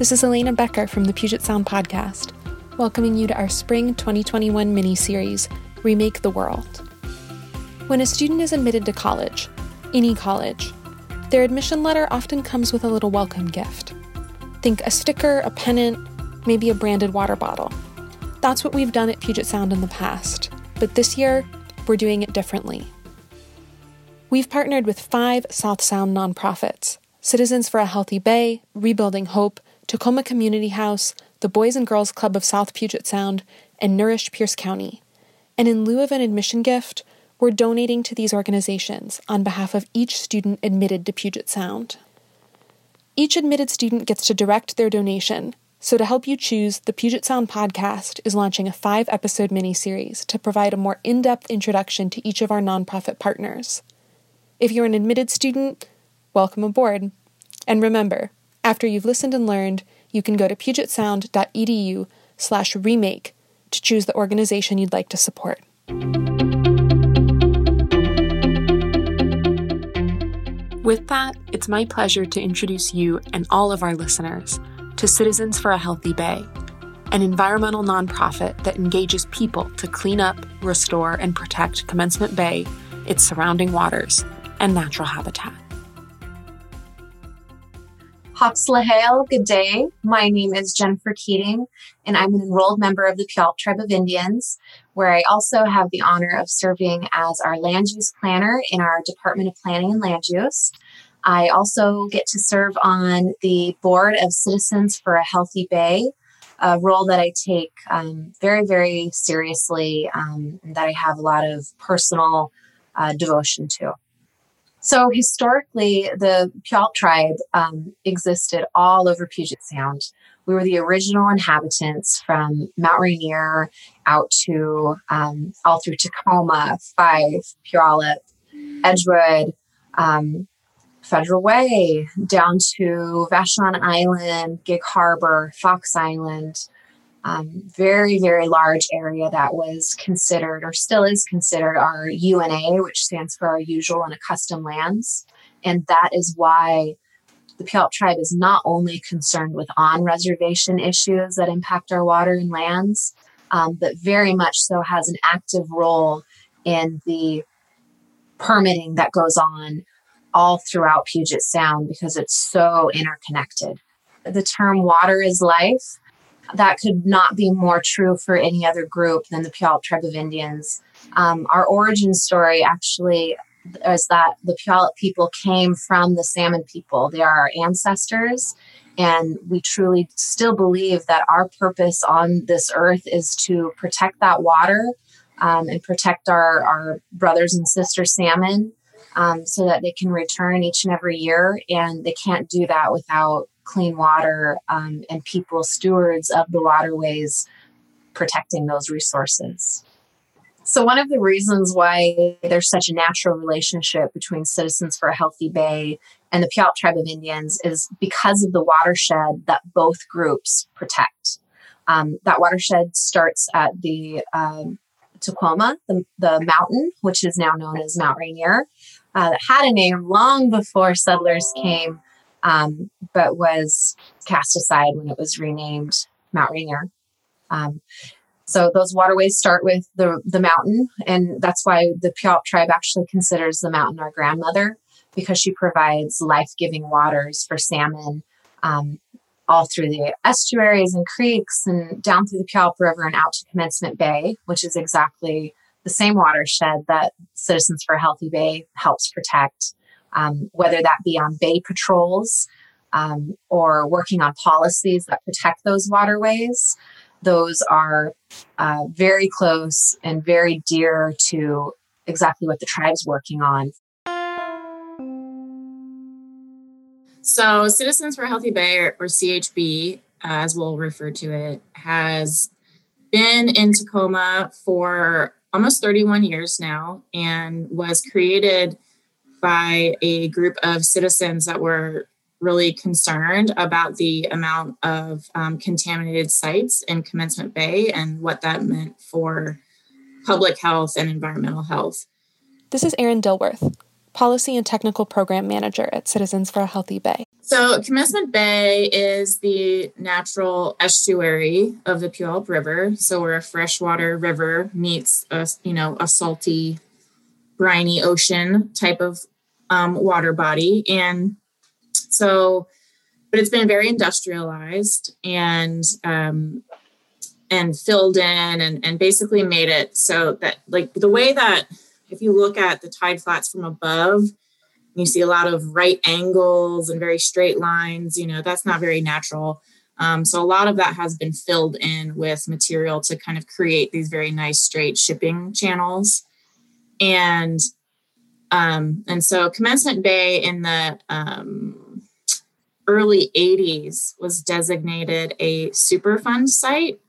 This is Elena Becker from the Puget Sound Podcast, welcoming you to our Spring 2021 mini series, Remake the World. When a student is admitted to college, any college, their admission letter often comes with a little welcome gift. Think a sticker, a pennant, maybe a branded water bottle. That's what we've done at Puget Sound in the past, but this year, we're doing it differently. We've partnered with five South Sound nonprofits Citizens for a Healthy Bay, Rebuilding Hope, Tacoma Community House, the Boys and Girls Club of South Puget Sound, and Nourish Pierce County. And in lieu of an admission gift, we're donating to these organizations on behalf of each student admitted to Puget Sound. Each admitted student gets to direct their donation, so to help you choose, the Puget Sound podcast is launching a five episode mini-series to provide a more in depth introduction to each of our nonprofit partners. If you're an admitted student, welcome aboard. And remember, after you've listened and learned, you can go to pugetsound.edu slash remake to choose the organization you'd like to support. With that, it's my pleasure to introduce you and all of our listeners to Citizens for a Healthy Bay, an environmental nonprofit that engages people to clean up, restore, and protect Commencement Bay, its surrounding waters, and natural habitat. Hoxlahale, good day. My name is Jennifer Keating, and I'm an enrolled member of the Puyallup Tribe of Indians, where I also have the honor of serving as our land use planner in our Department of Planning and Land Use. I also get to serve on the board of Citizens for a Healthy Bay, a role that I take um, very, very seriously, um, and that I have a lot of personal uh, devotion to. So historically, the Puyallup tribe um, existed all over Puget Sound. We were the original inhabitants from Mount Rainier out to um, all through Tacoma, Fife, Puyallup, Edgewood, um, Federal Way, down to Vashon Island, Gig Harbor, Fox Island, um, very, very large area that was considered or still is considered our U&A, which stands for our usual and accustomed lands. And that is why the Puyallup tribe is not only concerned with on reservation issues that impact our water and lands, um, but very much so has an active role in the permitting that goes on all throughout Puget Sound because it's so interconnected. The term water is life that could not be more true for any other group than the Puyallup Tribe of Indians. Um, our origin story actually is that the Puyallup people came from the Salmon people. They are our ancestors, and we truly still believe that our purpose on this earth is to protect that water um, and protect our, our brothers and sisters salmon um, so that they can return each and every year. And they can't do that without clean water um, and people stewards of the waterways protecting those resources. So, one of the reasons why there's such a natural relationship between Citizens for a Healthy Bay and the Puyallup Tribe of Indians is because of the watershed that both groups protect. Um, that watershed starts at the um, Tacoma, the, the mountain, which is now known as Mount Rainier, uh, that had a name long before settlers came um, but was cast aside when it was renamed Mount Rainier. Um, so those waterways start with the, the mountain, and that's why the Puyallup tribe actually considers the mountain our grandmother because she provides life giving waters for salmon um, all through the estuaries and creeks and down through the Puyallup River and out to Commencement Bay, which is exactly the same watershed that Citizens for a Healthy Bay helps protect um, whether that be on bay patrols um, or working on policies that protect those waterways. Those are uh, very close and very dear to exactly what the tribe's working on. So, Citizens for Healthy Bay, or, or CHB, as we'll refer to it, has been in Tacoma for almost 31 years now and was created by a group of citizens that were really concerned about the amount of um, contaminated sites in Commencement Bay and what that meant for public health and environmental health. This is Erin Dilworth, Policy and Technical Program Manager at Citizens for a Healthy Bay. So, Commencement Bay is the natural estuary of the Puyallup River. So, we're a freshwater river meets a you know a salty, briny ocean type of um, water body, and so, but it's been very industrialized and um, and filled in and and basically made it so that like the way that if you look at the tide flats from above you see a lot of right angles and very straight lines you know that's not very natural. Um, so a lot of that has been filled in with material to kind of create these very nice straight shipping channels. And um, and so commencement bay in the um, early 80s was designated a superfund site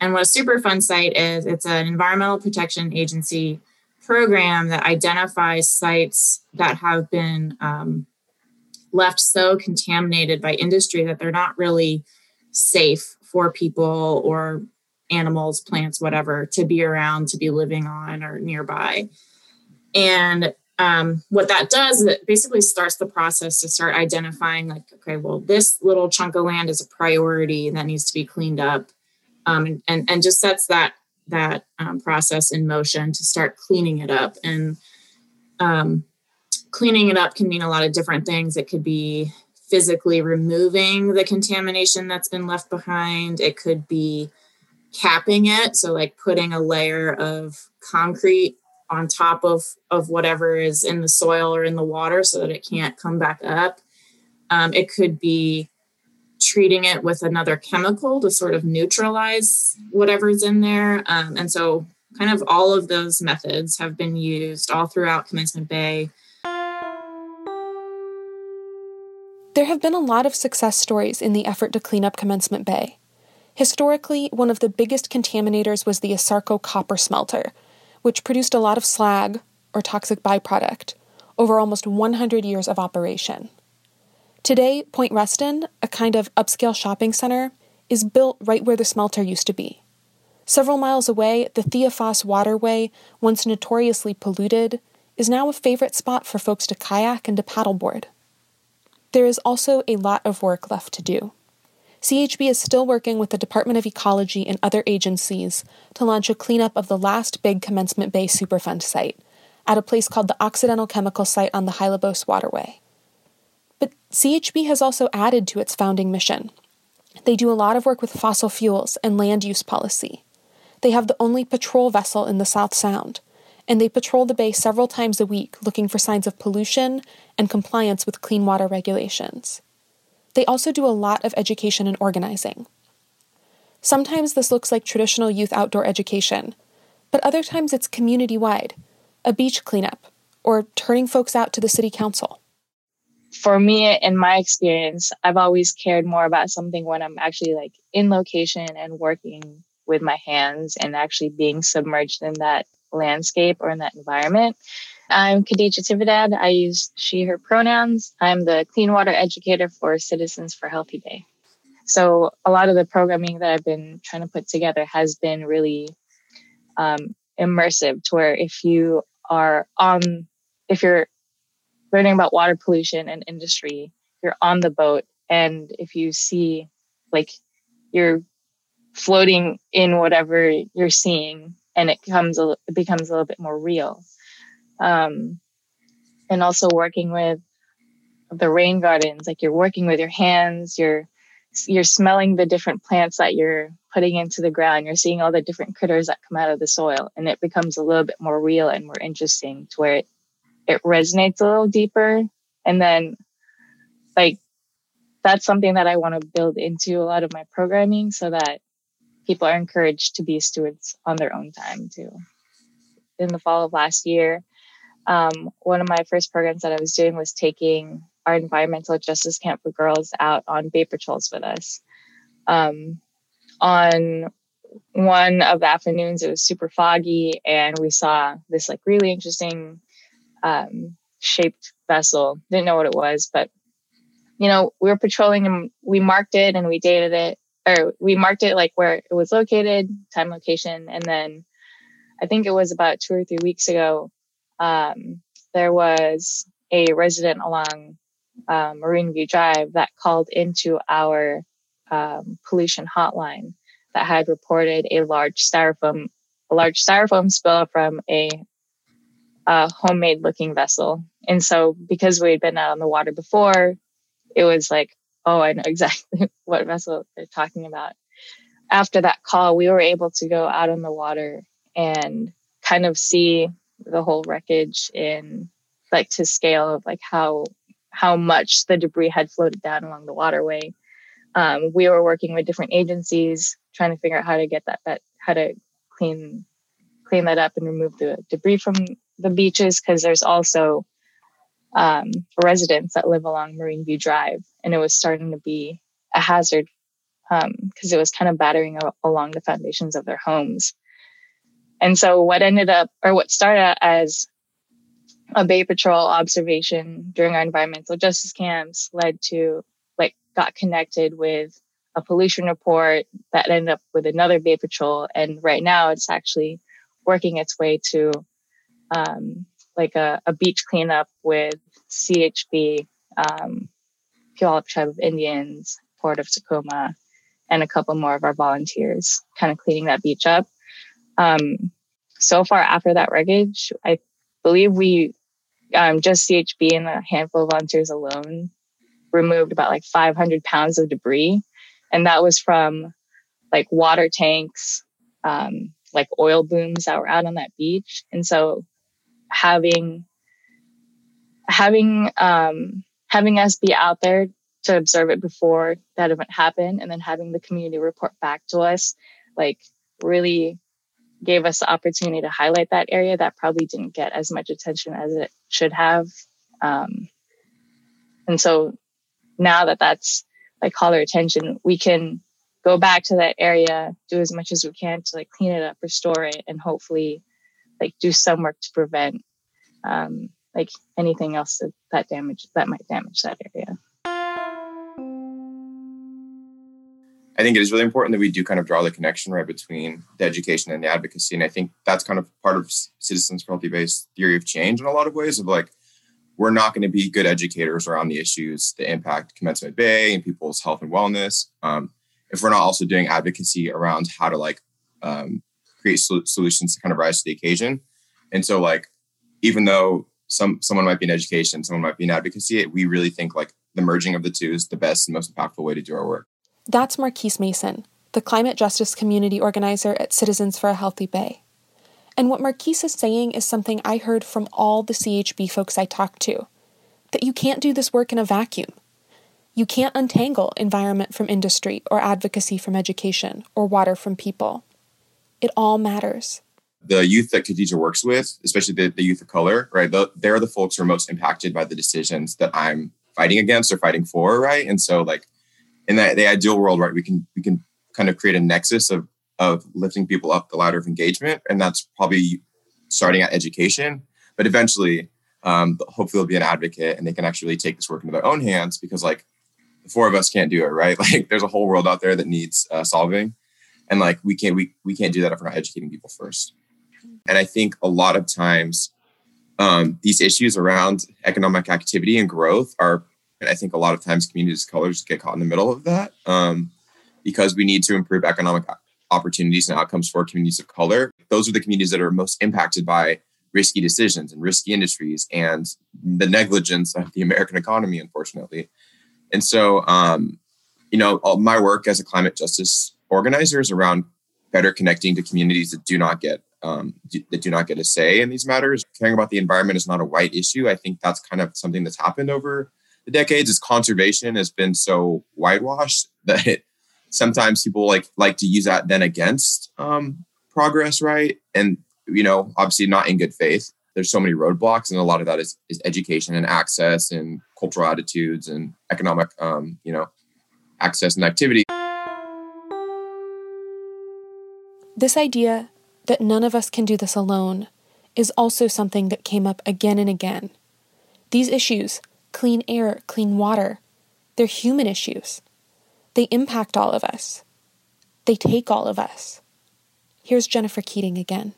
and what a superfund site is it's an environmental protection agency program that identifies sites that have been um, left so contaminated by industry that they're not really safe for people or animals, plants, whatever, to be around, to be living on or nearby. And um, what that does is it basically starts the process to start identifying, like, okay, well, this little chunk of land is a priority that needs to be cleaned up, um, and and just sets that that um, process in motion to start cleaning it up. And um, cleaning it up can mean a lot of different things. It could be physically removing the contamination that's been left behind, it could be capping it. So, like putting a layer of concrete on top of, of whatever is in the soil or in the water so that it can't come back up. Um, it could be treating it with another chemical to sort of neutralize whatever's in there. Um, and so, kind of all of those methods have been used all throughout Commencement Bay. There have been a lot of success stories in the effort to clean up Commencement Bay. Historically, one of the biggest contaminators was the Asarco copper smelter, which produced a lot of slag, or toxic byproduct, over almost 100 years of operation. Today, Point Ruston, a kind of upscale shopping center, is built right where the smelter used to be. Several miles away, the Thea Foss Waterway, once notoriously polluted, is now a favorite spot for folks to kayak and to paddleboard. There is also a lot of work left to do. CHB is still working with the Department of Ecology and other agencies to launch a cleanup of the last big Commencement Bay Superfund site at a place called the Occidental Chemical Site on the Hylebos Waterway. But CHB has also added to its founding mission. They do a lot of work with fossil fuels and land use policy. They have the only patrol vessel in the South Sound, and they patrol the bay several times a week looking for signs of pollution and compliance with clean water regulations. They also do a lot of education and organizing. Sometimes this looks like traditional youth outdoor education, but other times it's community wide, a beach cleanup, or turning folks out to the city council for me in my experience i've always cared more about something when i'm actually like in location and working with my hands and actually being submerged in that landscape or in that environment i'm khadija tividad i use she her pronouns i'm the clean water educator for citizens for healthy bay so a lot of the programming that i've been trying to put together has been really um, immersive to where if you are on if you're learning about water pollution and industry, you're on the boat. And if you see, like, you're floating in whatever you're seeing, and it comes it becomes a little bit more real. Um, and also working with the rain gardens, like you're working with your hands, you're you're smelling the different plants that you're putting into the ground. You're seeing all the different critters that come out of the soil, and it becomes a little bit more real and more interesting to where it it resonates a little deeper. And then like that's something that I want to build into a lot of my programming so that people are encouraged to be stewards on their own time too. In the fall of last year, um, one of my first programs that I was doing was taking our environmental justice camp for girls out on bay patrols with us. Um, on one of the afternoons, it was super foggy, and we saw this like really interesting um, shaped vessel. Didn't know what it was, but you know, we were patrolling and we marked it and we dated it, or we marked it like where it was located, time, location, and then I think it was about two or three weeks ago. Um, there was a resident along um, Marine View Drive that called into our um, pollution hotline that had reported a large styrofoam a large styrofoam spill from a, a homemade looking vessel. And so because we had been out on the water before, it was like, oh, I know exactly what vessel they're talking about. After that call, we were able to go out on the water and kind of see the whole wreckage in like to scale of like how how much the debris had floated down along the waterway. Um, we were working with different agencies trying to figure out how to get that, that how to clean clean that up and remove the debris from the beaches because there's also um, residents that live along Marine View Drive, and it was starting to be a hazard because um, it was kind of battering along the foundations of their homes. And so, what ended up, or what started as a Bay Patrol observation during our environmental justice camps, led to like got connected with a pollution report that ended up with another Bay Patrol. And right now it's actually working its way to um, like a, a, beach cleanup with CHB, um, Puyallup Tribe of Indians, Port of Tacoma, and a couple more of our volunteers kind of cleaning that beach up. Um, so far after that wreckage, I believe we um, just CHB and a handful of volunteers alone removed about like 500 pounds of debris and that was from like water tanks, um, like oil booms that were out on that beach. And so having having um, having us be out there to observe it before that event happened, and then having the community report back to us, like really gave us the opportunity to highlight that area that probably didn't get as much attention as it should have. Um, and so now that that's like call their attention, we can go back to that area, do as much as we can to like clean it up, restore it, and hopefully like do some work to prevent um, like anything else that, that damage that might damage that area. I think it is really important that we do kind of draw the connection right between the education and the advocacy. And I think that's kind of part of Citizens Healthy Bay's theory of change in a lot of ways of like, we're not going to be good educators around the issues that impact commencement bay and people's health and wellness um, if we're not also doing advocacy around how to like um, create sol- solutions to kind of rise to the occasion and so like even though some someone might be in education someone might be in advocacy we really think like the merging of the two is the best and most impactful way to do our work that's marquise mason the climate justice community organizer at citizens for a healthy bay and what Marquise is saying is something I heard from all the CHB folks I talked to that you can't do this work in a vacuum. You can't untangle environment from industry or advocacy from education or water from people. It all matters. The youth that Khadija works with, especially the, the youth of color, right? The, they're the folks who are most impacted by the decisions that I'm fighting against or fighting for, right? And so, like, in that the ideal world, right, we can we can kind of create a nexus of of lifting people up the ladder of engagement. And that's probably starting at education. But eventually, um, hopefully, they'll be an advocate and they can actually take this work into their own hands because, like, the four of us can't do it, right? Like, there's a whole world out there that needs uh, solving, and like, we can't we we can't do that if we're not educating people first. And I think a lot of times, um, these issues around economic activity and growth are, and I think a lot of times communities of colors get caught in the middle of that um, because we need to improve economic opportunities and outcomes for communities of color. Those are the communities that are most impacted by risky decisions and risky industries and the negligence of the American economy, unfortunately. And so, um, you know, my work as a climate justice organizer is around better connecting to communities that do not get um, that do not get a say in these matters. Caring about the environment is not a white issue. I think that's kind of something that's happened over the decades. Is conservation has been so whitewashed that it sometimes people like like to use that then against um, progress, right? And you know, obviously not in good faith. There's so many roadblocks, and a lot of that is is education and access and cultural attitudes and economic, um, you know, access and activity. This idea that none of us can do this alone is also something that came up again and again. These issues clean air, clean water they're human issues. They impact all of us, they take all of us. Here's Jennifer Keating again.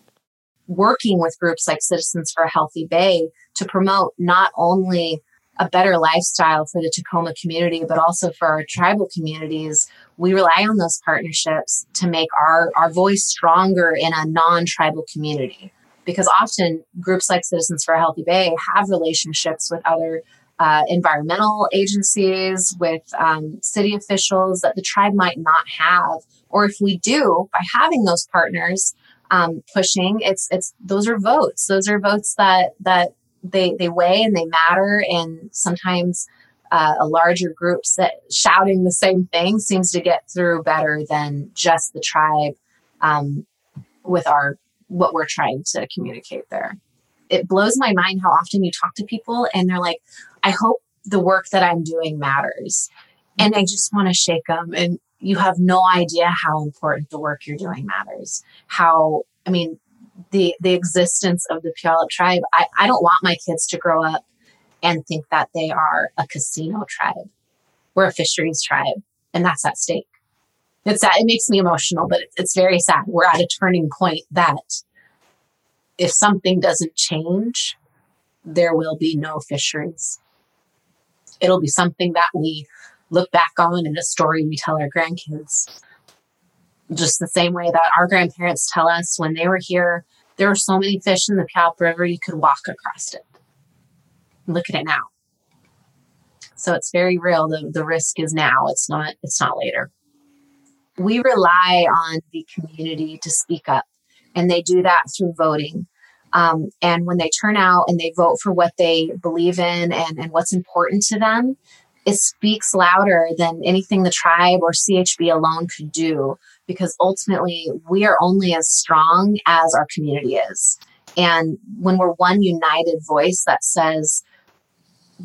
Working with groups like Citizens for a Healthy Bay to promote not only a better lifestyle for the Tacoma community, but also for our tribal communities, we rely on those partnerships to make our, our voice stronger in a non tribal community. Because often groups like Citizens for a Healthy Bay have relationships with other uh, environmental agencies, with um, city officials that the tribe might not have. Or if we do, by having those partners um, pushing, it's it's those are votes. Those are votes that that they they weigh and they matter and sometimes uh, a larger group that shouting the same thing seems to get through better than just the tribe um, with our what we're trying to communicate there it blows my mind how often you talk to people and they're like i hope the work that i'm doing matters and i just want to shake them and you have no idea how important the work you're doing matters how i mean the the existence of the Puyallup tribe. I, I don't want my kids to grow up and think that they are a casino tribe. We're a fisheries tribe, and that's at stake. It's that it makes me emotional, but it's very sad. We're at a turning point that if something doesn't change, there will be no fisheries. It'll be something that we look back on in a story we tell our grandkids just the same way that our grandparents tell us when they were here, there were so many fish in the Puyallup River you could walk across it. Look at it now. So it's very real. The, the risk is now. It's not, it's not later. We rely on the community to speak up, and they do that through voting. Um, and when they turn out and they vote for what they believe in and, and what's important to them, it speaks louder than anything the tribe or CHB alone could do because ultimately we are only as strong as our community is. And when we're one united voice that says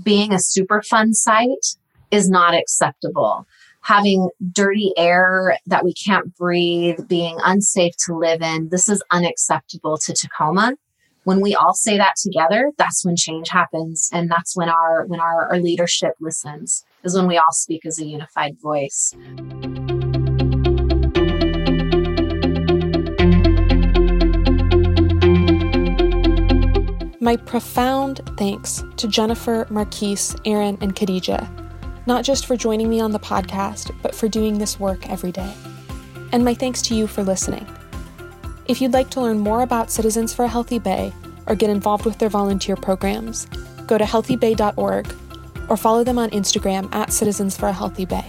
being a Superfund site is not acceptable, having dirty air that we can't breathe, being unsafe to live in, this is unacceptable to Tacoma. When we all say that together that's when change happens and that's when our when our, our leadership listens is when we all speak as a unified voice. My profound thanks to Jennifer, Marquise, Erin, and Khadija, not just for joining me on the podcast, but for doing this work every day. And my thanks to you for listening. If you'd like to learn more about Citizens for a Healthy Bay or get involved with their volunteer programs, go to healthybay.org or follow them on Instagram at Citizens for a Healthy Bay.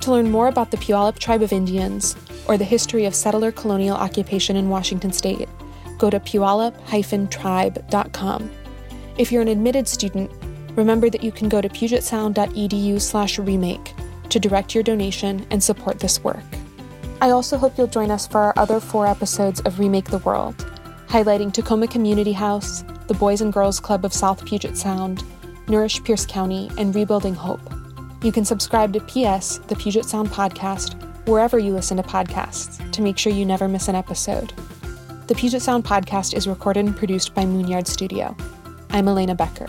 To learn more about the Puyallup Tribe of Indians or the history of settler colonial occupation in Washington state, go to puyallup-tribe.com. If you're an admitted student, remember that you can go to pugetsound.edu slash remake to direct your donation and support this work. I also hope you'll join us for our other four episodes of Remake the World, highlighting Tacoma Community House, the Boys and Girls Club of South Puget Sound, Nourish Pierce County, and Rebuilding Hope. You can subscribe to PS, the Puget Sound podcast, wherever you listen to podcasts to make sure you never miss an episode. The Puget Sound podcast is recorded and produced by Moonyard Studio. I'm Elena Becker.